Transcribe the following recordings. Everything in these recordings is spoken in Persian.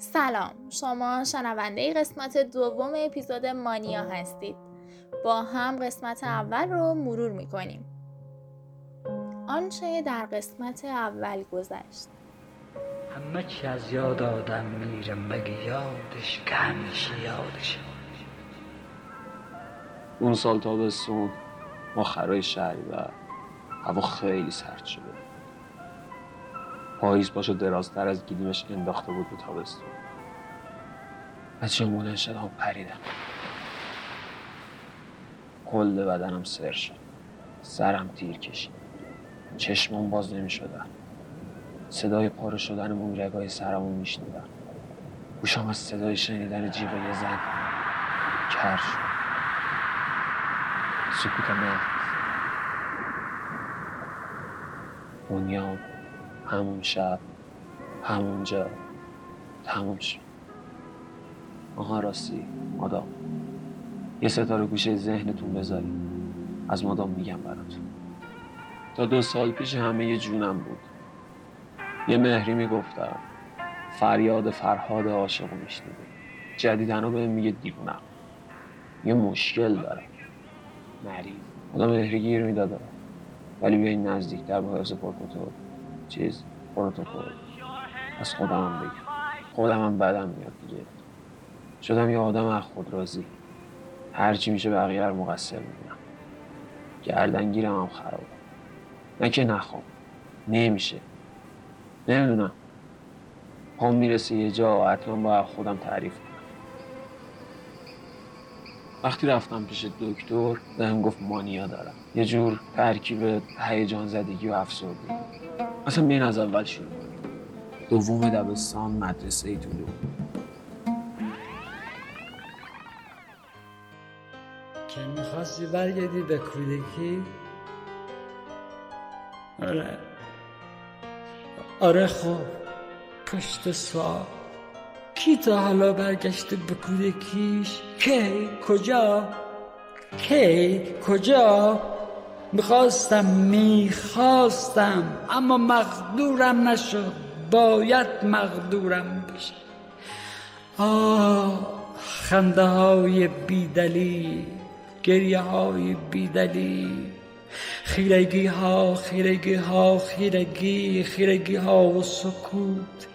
سلام شما شنونده قسمت دوم اپیزود مانیا هستید. با هم قسمت اول رو مرور می‌کنیم. آنچه در قسمت اول گذشت. همه چی از یاد آدم میره مگه یادش که همیشه یادش اون سال تابستون ما خرای شهری و هوا خیلی سرد شده. پاییز باشو درازتر از گیلیمش انداخته بود به تابستون. بچه بلند شدم پریدم کل بدنم سر شد. سرم تیر کشید. چشمم باز نمی شدن. صدای پاره شدن مویرگای سرمو میشنیدم گوشم از صدای شنیدن جیغ یه زن کر شد. سکوت محض بنیام همون شب همونجا تموم شد. آها راستی مادام یه ستاره گوشه ذهنتون بذاری از مادام میگم براتون. تا دو سال پیش همه یه جونم بود. یه مهری می‌گفتم فریاد فرهاد عاشقو میشنیده جدیدنو به میگه دیوونم. یه مشکل دارم مریض. خدا مهری گیر می‌داده ولی بیاین نزدیک در با حفظ پروتکل چیز پروتکل از خودم بگم. خودم هم بدم میاد دیگه. شدم یه آدم از خود راضی. هرچی میشه بقیه رو مقصر می‌بینم. گردنگیرم هم خرابه. نه که نخوام. نمیشه. نمی‌دونم. پام می‌رسه یه جا حتما باید خودم تعریف کنم. وقتی رفتم پیش دکتر بهم گفت مانیا دارم. یه جور ترکیب هیجان زدگی و افسردگی. اصلا بین از اول شروع دوم دبستان مدرسه ای طولو که می‌خواستی برگردی به کودکی؟ آره. آره خب پشت سوال. کی تا حالا برگشته به کودکیش؟ کی؟ کجا؟ کی؟ کجا؟ می‌خواستم می‌خواستم اما مقدورم نشد. باید مقدورم بشه. آه خنده های بیدلی گریه های بیدلی خیرگی ها خیرگی ها خیرگی خیرگی ها و سکوت.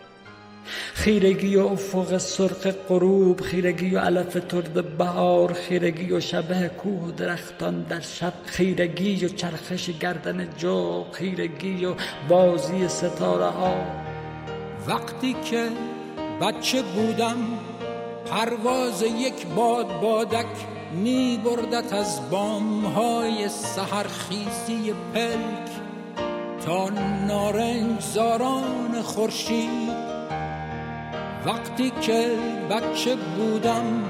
خیرگی و افق سرخ غروب خیرگی و علف ترد بهار خیرگی و شبه کوه و درختان در شب خیرگی و چرخش گردن جو خیرگی و بازی ستاره ها. وقتی که بچه بودم پرواز یک باد بادک می بردت از بام های سهرخیزی پلک تا نارنج زاران خورشید وقتی که بچه بودم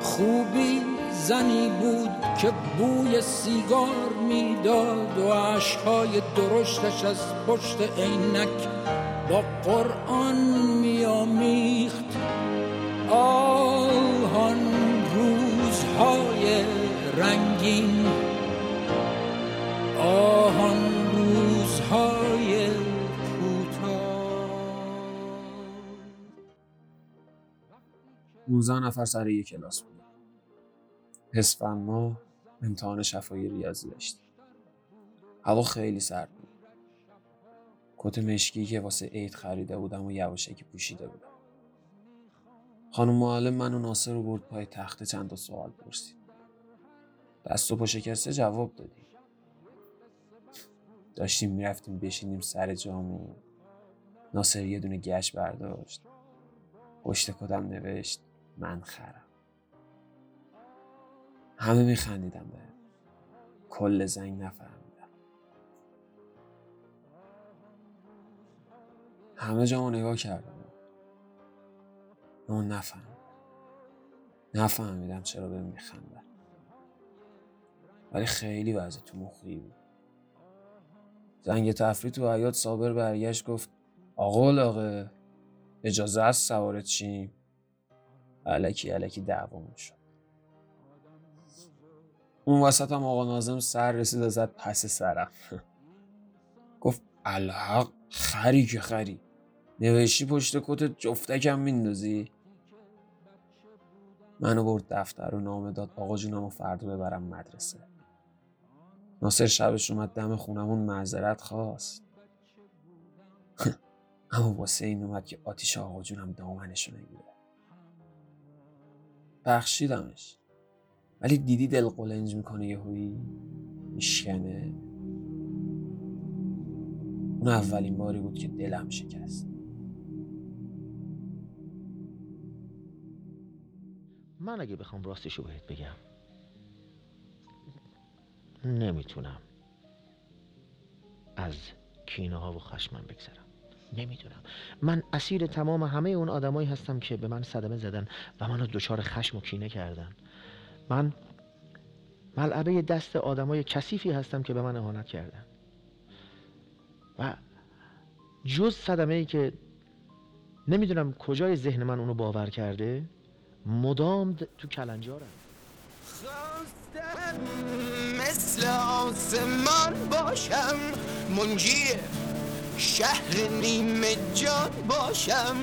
خوبی زنی بود که بوی سیگار می‌داد و عشقهای درشتش از پشت عینک با قرآن میامیخت آهان روزهای رنگین آهان 19 نفر سر یک کلاس بودیم اسفند ماه امتحان شفایی ریاضی داشتیم هوا خیلی سرد بود. کت مشکی که واسه عید خریده بودم و یواشکی پوشیده بودم. خانم معلم من و ناصر رو برد پای تخت چند تا سوال پرسید. دست و پا شکسته جواب دادیم. داشتیم می‌رفتیم بشینیم سر جامو ناصر یه دونه گشت برداشت. پشت کدم نوشت. من خرم. همه میخندیدم به. کل زنگ نفهمیدم. همه جامو نگاه کردم. اون نفهمیدم نفهمیدم چرا به میخندم ولی خیلی وضع تو مخی بود. زنگ تفریح تو حیات صابر برگشت گفت آقا لاغه اجازه است سوارت چیم علکی علکی دعوامون شد. اون وسط هم آقا نازم سر رسید و زد پس سرم. گفت الحق خری که خری. نوشتی پشت کت جفتکم میندازی؟ منو برد دفتر و نامه داد. آقا جونم و فردا ببرم مدرسه. ناصر شبش اومد دم خونمون معذرت خواست. اما واسه این اومد که آتیش آقا جونم دامنشو نگیره. بخشیدمش. ولی دیدی دل قلنج می‌کنه یهویی میشکنه؟ اون اولین باری بود که دلم شکست. من اگه بخوام راستشو بهت بگم نمی‌تونم. از کینه ها و خشمم بگذرم. نمی‌دونم. من اسیر تمام همه اون آدمایی هستم که به من صدمه زدن و منو دچار خشم و کینه کردن. من ملعبه دست آدمای کثیفی هستم که به من اهانت کردن. و جز صدمه ای که نمی‌دونم کجای ذهن من اونو باور کرده مدام تو کلنجارم. مثل آسمان باشم منجی شهر نیمه جان باشم.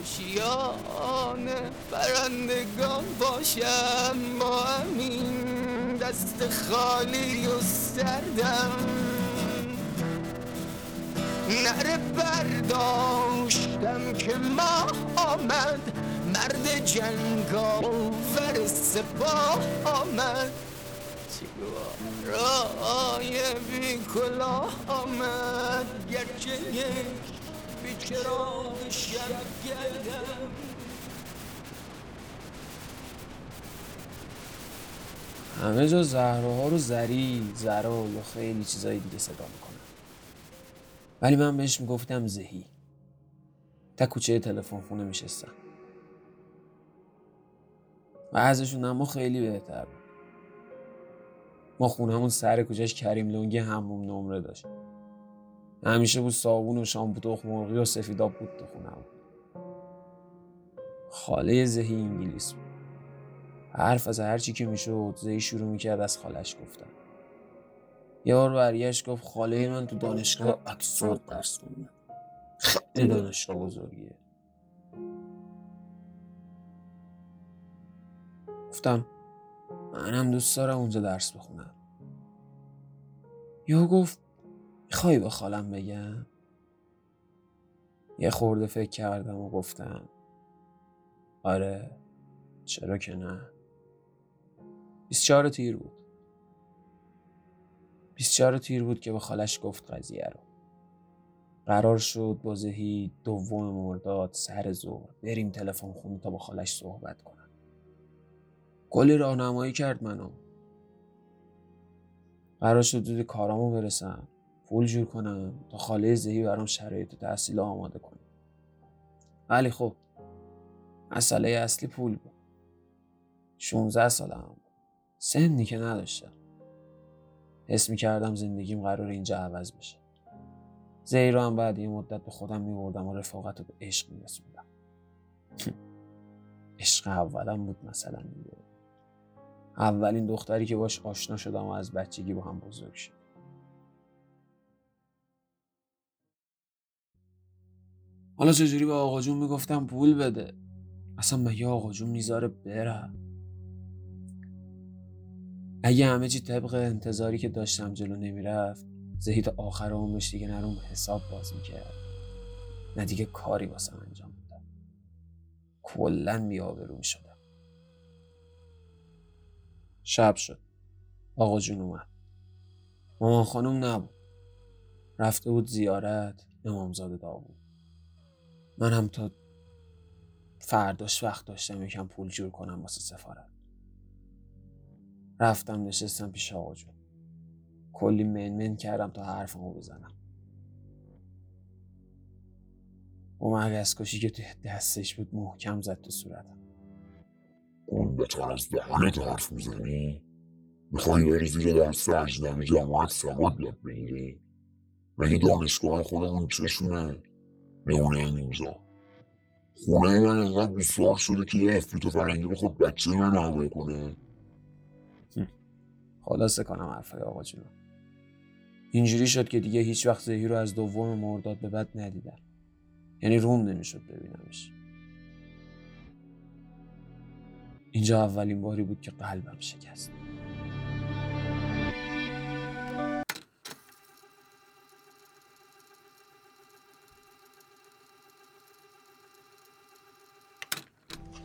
آشیان پرندگان باشم. با همین دست خالی و سردم. نره برداشتم که ماه آمد. مرد جنگاور سپاه آمد. رای بی آمد گرچه یک بیچرا شب گردم. همه جا زهراها رو زری زرا یا خیلی چیزای دیگه صدا می‌کنن. ولی من بهش می‌گفتم زهی. تا کوچه تلفن خونه میشستم. و ازشون اما خیلی بهتر بود. ما خونهمون سر کوچهش کریم لنگی هموم نمره داشت. همیشه بود صابون و شامپو تخم مرغی و سفیداب بود تو خونهمون خاله زهی انگلیس بود. حرف از هر چی که می‌شد زهی شروع می‌کرد از خالش گفتن. یه بار برگشت گفت خاله من تو دانشگاه اکسفورد درس خونده خیلی دانشگاه بزرگیه. گفتم منم دوست دارم اونجا درس بخونم. یهو گفت می‌خوای به خالم بگم؟ یه خورده فکر کردم و گفتم آره چرا که نه. 24 تیر بود. 24 تیر بود که به خالش گفت قضیه رو. قرار شد با زهی دوم مرداد سر ظهر. بریم تلفن خونه تا با خالش صحبت کنم. کلی راهنمایی کرد منو. قرار شد دود کارامو برسم پول جور کنم تا خاله زهی برام شرایط تحصیل آماده کنم. ولی خب مسئله اصلی پول بود. 16 سالم بود. سنی که نداشتم. حس می کردم زندگیم قرار اینجا عوض بشه. زهی رو هم بعد یه مدت به خودم می بردم و رفاقت رو به عشق می رسوندم عشق اولم بود مثلا دیگه. اولین دختری که باش آشنا شدم و از بچگی با هم بزرگ شد. حالا چجوری به آقا جون می‌گفتم پول بده؟ اصلا مگه آقا جون می‌ذاره برم؟ اگه همه چی طبق انتظاری که داشتم جلو نمی‌رفت زهی تا آخر عمرش دیگه نروم حساب باز می‌کرد. نه دیگه کاری واسم انجام می‌داد. کلا بیابرو می‌شدم. شب شد. آقا جون اومد. مامان خانم نبود. رفته بود زیارت امامزاده داوود من هم تا فرداش وقت داشتم یکم پول جور کنم واسه سفارت. رفتم نشستم پیش آقا جون. کلی منمن کردم تا حرفمو بزنم. اون مگس کشی که توی دستش بود محکم زد تو صورتم. اون بهتر از دهنت حرف می‌زنی؟ می‌خوای بری زیر دست اجدمی جماعت سواد یاد بگیری؟ مگه دانشگاه خودمون چشونه؟ نمونه اینجا خونه من اینقدر بیسوار شده که یه افریت فرنگی بخواد بچه من حمله کنه. خلاصه کنم حرفای آقا جون اینجوری شد که دیگه هیچ وقت زهی رو از دوم مرداد به بعد ندیدم. یعنی روم نمی‌شد ببینمش. اینجا اولین باری بود که قلبم شکست.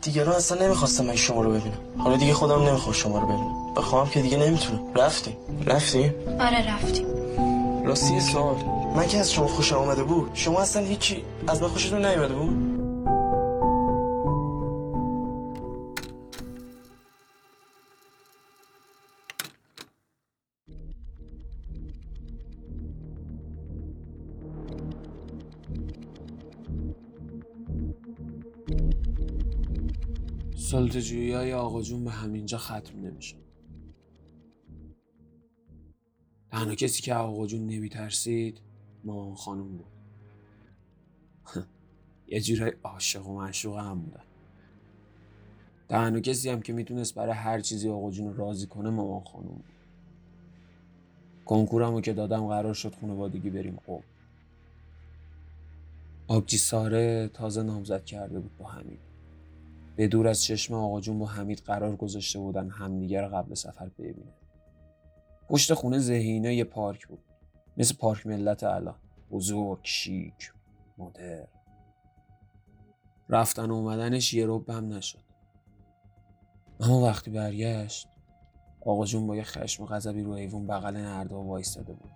دیگران اصلا نمی‌خواستم من شما رو ببینم. حالا دیگه خودم نمی‌خوام شما رو ببینم. بخوام که دیگه نمی‌تونم. رفتی رفتی آره رفتیم. راستی سوال. من که از شما خوشم آمده بود شما اصلا هیچی از من خوشتون نیومده بود؟ سلطجویی های آقا جون به همینجا ختم نمیشه. تنها کسی که آقا جون نمیترسید مامان خانم بود. یه جورای عاشق و معشوق هم بودن. تنها کسی هم که می‌تونست برای هر چیزی آقا جون رو راضی کنه مامان خانم بود. کنکورمو که دادم قرار شد خانوادگی بریم قوم. آبجی ساره تازه نامزد کرده بود با حمید. به دور از چشم آقا جون با حمید قرار گذاشته بودن همدیگه رو قبل سفر ببینه پشت خونه زهینه یه پارک بود. مثل پارک ملت الان. بزرگ شیک مدر. رفتن و اومدنش یه رب هم نشد. اما وقتی برگشت آقا جون با یه خشم و غضبی رو ایوون بغل نردا وایستاده بود.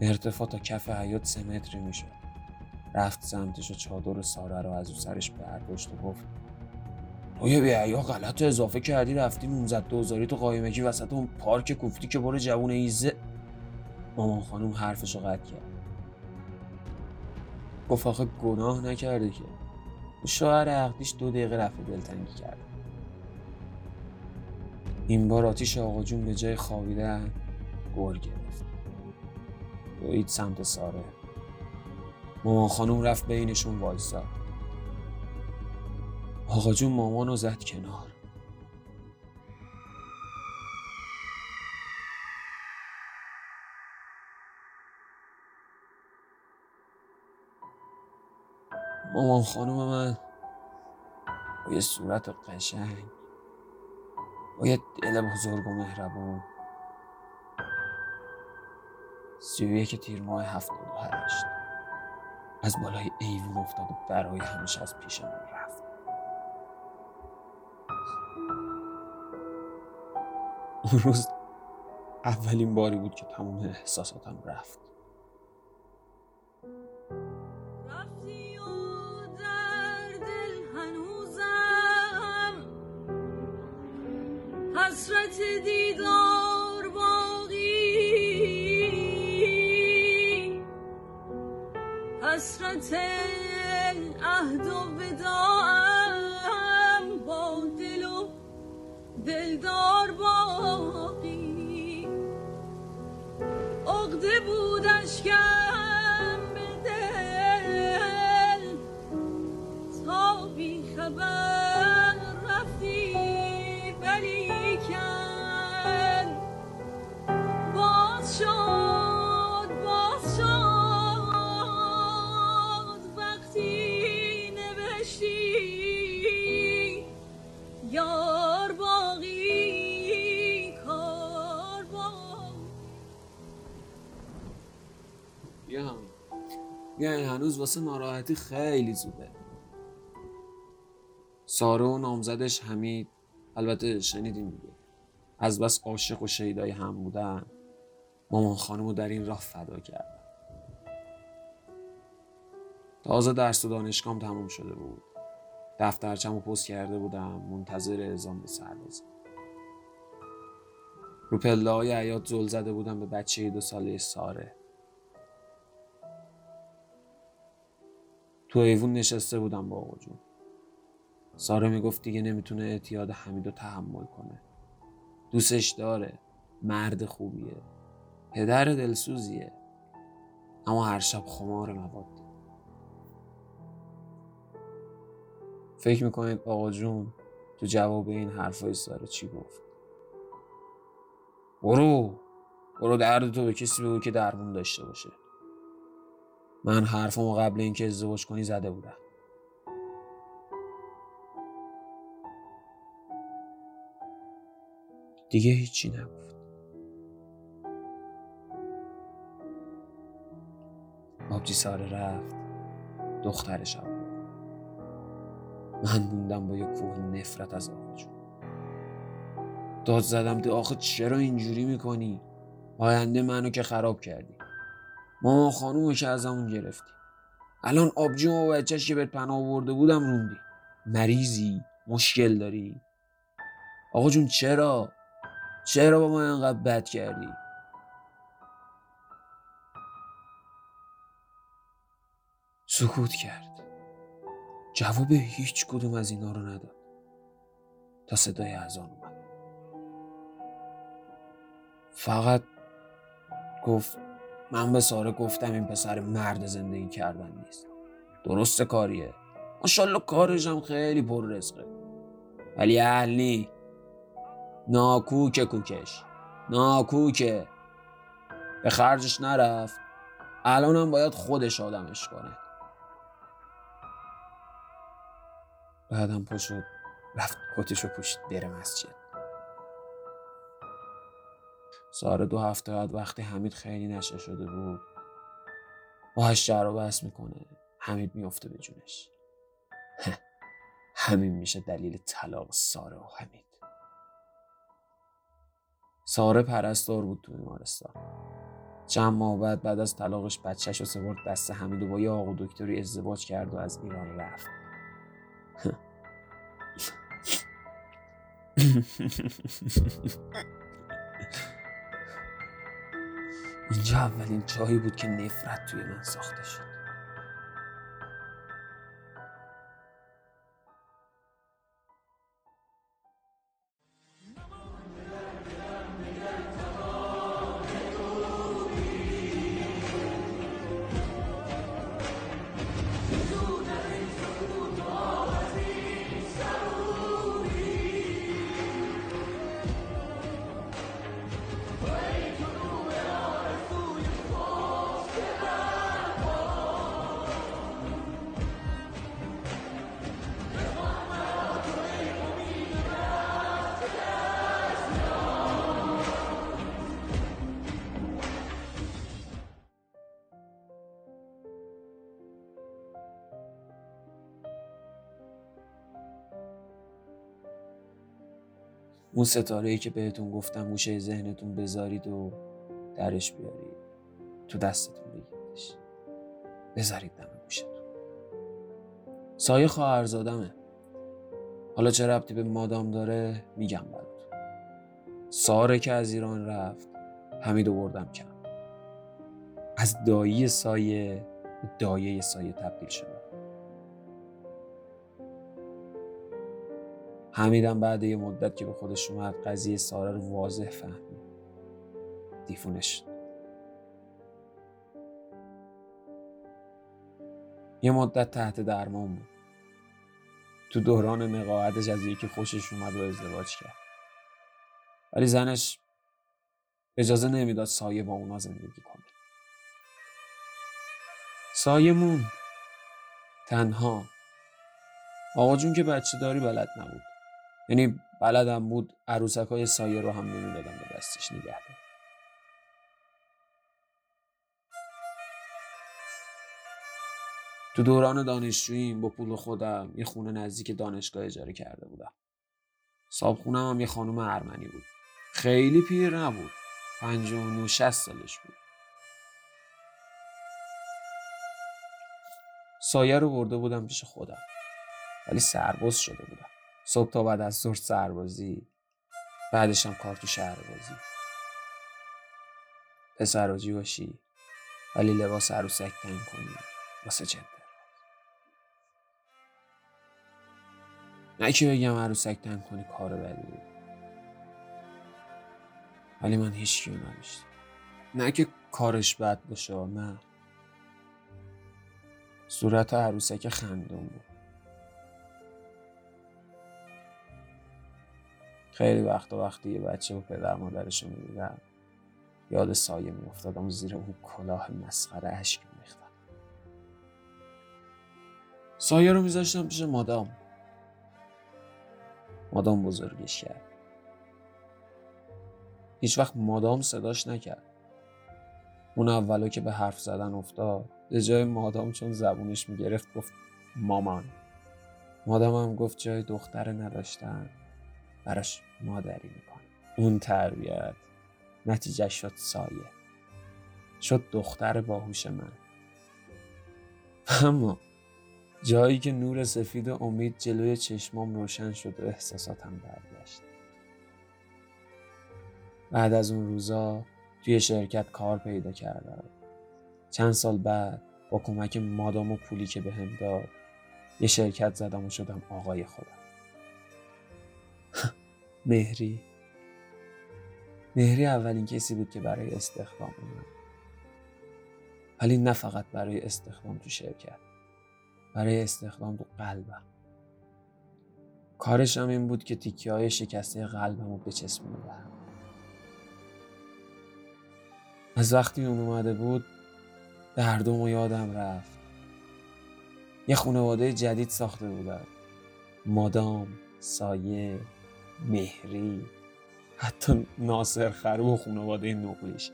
ارتفاع تا کف حیات سه متری می‌شد. رفت سمتش و چادر ساره رو از او سرش برداشت و گفت تو یه بیا غلط اضافه کردی رفتی نونزد دوزاری تو قایمگی وسط اون پارک کوفتی که برو جوون ایزه مامان خانوم حرفش رو قطع کرد. گفت آخه گناه نکرده که. شوهر عقدیش دو دقیقه رفت دلتنگی کرد. این بار آتیش آقا جون به جای خوابیدن گر گرفت. دوید سمت ساره. مامان خانوم رفت بینشون وایسا. آقا جون مامانو زد کنار. مامان خانوم من با یه صورت قشنگ با یه دل بزرگ و مهربون. سی و تیر ماه هفتاد و هشت. از بالای ایوون افتاد و برای همیشه از پیشمون رفت اون روز اولین باری بود که تمام احساساتم رفت. حسرت دیدار حسرت عهد و وداعم با دل و دلدار باقی. عقده بود اشکم به دل تا بی خبر بیام بیاین هنوز واسه ناراحتی خیلی زوده. ساره و نامزدش حمید البته شنیدیم دیگه. از بس عاشق و شیدای هم بودن. مامان خانم در این راه فدا کردن. تازه درس و دانشگاهم تموم شده بود. دفترچم و پست کرده بودم منتظر اعزام به سربازی رو پله های عیاد زده بودم به بچه دو ساله ساره. تو ایوون نشسته بودم با آقا جون. ساره می‌گفت دیگه نمی‌تونه اعتیاد حمید رو تحمل کنه. دوستش داره. مرد خوبیه. پدر دلسوزیه. اما هر شب خمار مواد. فکر می‌کنید آقا جون تو جواب این حرفای ساره چی گفت؟ برو. برو درد تو به کسی بگو که درمون داشته باشه. من حرفمو قبل اینکه ازدواج کنی زده بودم. دیگه هیچی نگفت. آبجی ساره رفت. دخترش هم. من موندم با یه کوه نفرت از آقا داد زدم ده آخه چرا اینجوری می‌کنی؟ آینده منو که خراب کردی. ماما خانومو که ازمون گرفتی الان آبجو و بچهش که بهت پناه آورده بودم روندی. مریضی مشکل داری؟ آقا جون چرا؟ چرا با ما اینقدر بد کردی؟ سکوت کرد. جواب هیچ کدوم از اینا رو نداد. تا صدای اذان اومد. فقط گفت من به ساره گفتم این پسر مرد زندگی کردن نیست. درست کاریه. ماشاءالله کارش هم خیلی پر رزقه. ولی اهل نی. ناکوک کوکش. ناکوکه. به خرجش نرفت. الانم باید خودش آدمش کنه. بعدم پا شد رفت کتشو پوشید بره مسجد. ساره دو هفته بعد وقتی حمید خیلی نشه شده بود باهاش جر و بحث می‌کنه. حمید میفته به جونش. همین میشه دلیل طلاق ساره و حمید. ساره پرستار بود تو بیمارستان. چند ماه بعد بعد از طلاقش بچهش رو سپرد دست حمید و با یه آقا دکتری ازدواج کرد و از ایران رفت. اینجا اولین جایی بود که نفرت توی من ساخته شد. اون ستاره ای که بهتون گفتم گوشه ذهنتون بذارید و درش بیارید. تو دستتون بگیریدش. بذارید دم گوشتون سایه خواهرزادمه. حالا چه ربطی به مادام داره میگم براتون. ساره که از ایران رفت حمید بردم کم. از دایی سایه به دایه سایه تبدیل شده. حمیدم بعد یه مدت که به خودش اومد قضیه ساره رو واضح فهمید. دیفونش. یه مدت تحت درمان بود. تو دوران نقاهتش از یکی خوشش اومد و ازدواج کرد. ولی زنش اجازه نمی‌داد سایه با اونا زندگی کنه. سایه مون تنها. آقا جون که بچه داری بلد نبود. یعنی بلدم بود عروسک های سایه رو هم نمی‌دادم به دستش نگه دار تو دوران دانشجوییم با پول خودم یه خونه نزدیک دانشگاه اجاره کرده بودم. صاحب خونم هم یه خانم ارمنی بود. خیلی پیر نبود. پنجاه و شست سالش بود. سایه رو برده بودم پیش خودم. ولی سرباز شده بودم. صبح تا بعد از ظهر سربازی بعدش هم کار تو شهربازی پسراجی باشی ولی لباس عروسک تنگ کنی واسه جنده نه که بگم عروسک تنگ کنی کار بدی. بود ولی من هیچ کیو نداشتم. نه که کارش بد باشه نه. صورت عروسک خندون بود. خیلی وقت وقتی یه بچه و پدر مادرش رو می‌دیدم یاد سایه میافتادم و زیر اون کلاه مسخره اشک میریختم. سایه رو میذاشتم پیش مادام. مادام بزرگش کرد. هیچ وقت مادام صداش نکرد. اون اولا که به حرف زدن افتاد به جای مادام چون زبونش می‌گرفت گفت مامان. مادام هم گفت جای دختر نداشتن. براش مادری می‌کنه. اون تربیت نتیجه شد سایه. شد دختر باهوش من. اما جایی که نور سفید امید جلوی چشمام روشن شد و احساساتم برگشت. بعد از اون روزا توی شرکت کار پیدا کردم. چند سال بعد با کمک مادام و پولی که به هم داد یه شرکت زدم و شدم آقای خودم. مهری. مهری اولین کسی بود که برای استخدام اومد. ولی نه فقط برای استخدام تو شرکت برای استخدام تو قلبم. کارش هم این بود که تیکه های شکسته قلبم رو بچسبونه به از وقتی اون اومده بود دردم و یادم رفت. یه خانواده جدید ساخته بودن. مادام سایه. مهری حتی ناصر خرو و خانواده نقلیش.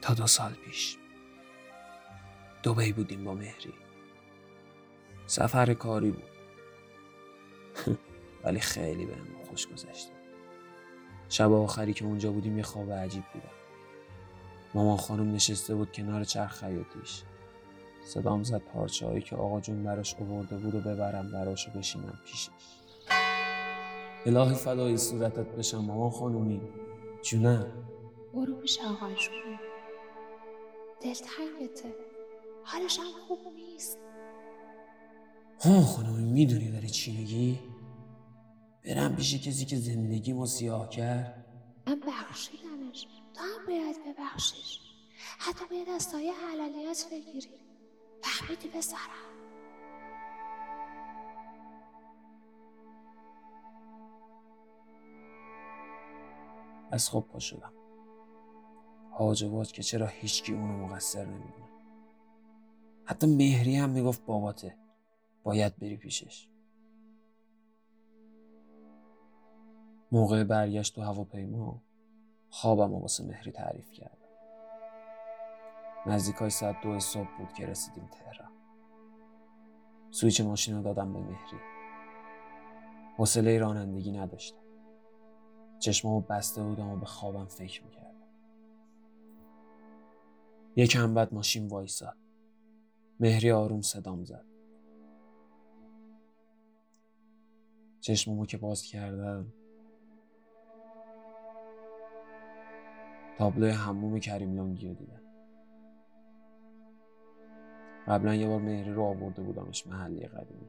تا دو سال پیش. دوبی بودیم با مهری. سفر کاری بود. ولی خیلی به خوش گذشته شب آخری که اونجا بودیم یه خواب عجیب دیدم مامان خانم نشسته بود کنار چرخ خیاطیش صدام زد پارچه هایی که آقا جون براش آورده بود و ببرم براش و بشینم پیشش. الهی فدای صورتت بشم مامان خانومی. جونم. برو پیش آقا جون. دلتنگته حالش هم خوب نیست. ها خانومی می‌دونی داری چی میگی؟ برم پیش کسی که زندگیمو سیاه کرد. من بخشیدمش. تو هم باید ببخشیش. حتی باید از سایه حلالیت بگیری. فهمیدی پسرم؟ از خواب پا شدم. حاجبات که چرا هیچکی اونو مقصر نمی‌دونه. حتی مهری هم می‌گفت باباته. باید بری پیشش. موقع برگشت تو هواپیما خوابم و واسه مهری تعریف کردم. نزدیکای ساعت دو صبح بود که رسیدیم تهران. سویچ ماشین رو دادم به مهری. حوصله رانندگی نداشتم. چشمامو بسته بودم و به خوابم فکر می‌کردم. یکم بعد ماشین وایساد. مهری آروم صدام زد. چشممو که باز کردم تابلوی حموم کریم لنگی رو دیدم. قبلا یه بار مهری رو آورده بودمش محلی قدیمی.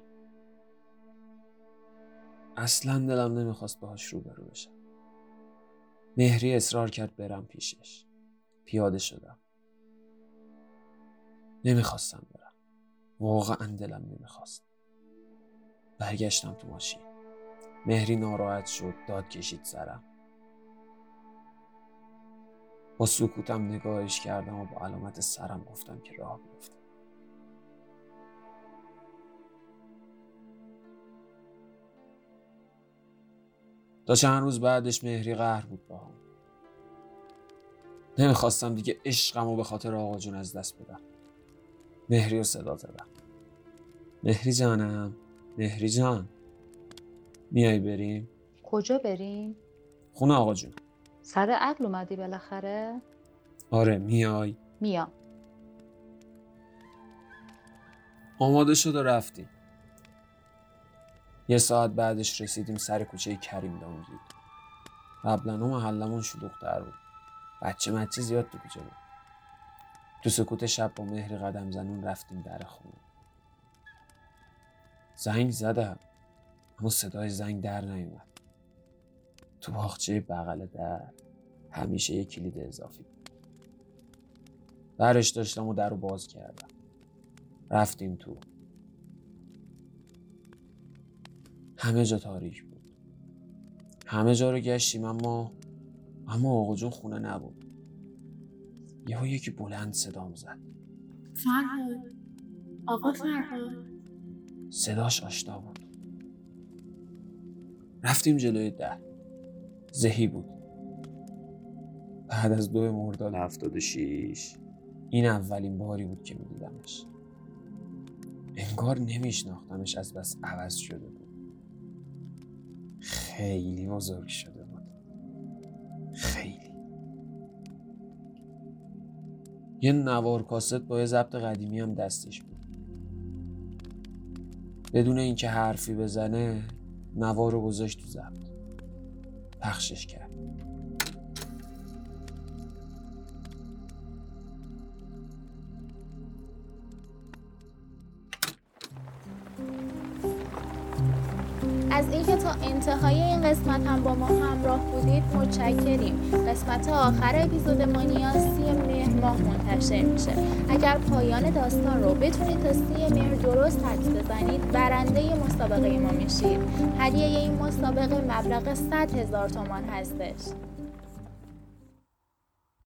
اصلا دلم نمی‌خواست باهاش روبرو بشم. مهری اصرار کرد برم پیشش. پیاده شدم. نمی‌خواستم برم. واقعا دلم نمی‌خواست. برگشتم تو ماشین. مهری ناراحت شد داد کشید سرم. با سکوتم نگاهش کردم و با علامت سرم گفتم که راه بیفتم. تا چند روز بعدش مهری قهر بود با هم. نمی‌خواستم دیگه عشقم و به خاطر آقا جون از دست بدم. مهری رو صدا زدم. مهری جانم مهری جان. میای بریم؟ کجا بریم؟ خونه آقا جون. سر عقل اومدی بالاخره؟ آره میای. میام. آماده شد و رفتیم یه ساعت بعدش رسیدیم سر کوچه کریم دانگی قبلا محلمون شلوغ‌تر بود. بچه مچه زیاد تو کوچه بود. تو سکوت شب با مهری قدم زنون رفتیم در خونه. زنگ زدم. اما صدای زنگ در نیومد. تو باغچه بغل در. همیشه یه کلید اضافی بود. برش داشتم و در رو باز کردم. رفتیم تو. همه جا تاریک بود. همه جا رو گشتیم اما اما آقا جون خونه نبود. یهو یکی بلند صدام زد. فرهاد. آقا فرهاد. صداش آشنا بود. رفتیم جلوی در. زهی بود. بعد از دو مرداد هفتاد و شیش این اولین باری بود که میدیدمش. انگار نمیشناختمش از بس عوض شده بود. خیلی بزرگ شده بود. خیلی. یه نوار کاست با یه ضبط قدیمی هم دستش بود. بدون اینکه حرفی بزنه نوار رو گذاشت تو ضبط. پخشش کرد. قسمت آخر اپیزود مانیا سی مهر ماه منتشر میشه. اگر پایان داستان رو بتونید تا سی مهر درست حدس بزنید برنده مسابقه ما میشید. هدیه این مسابقه مبلغ 100 هزار تومان هستش.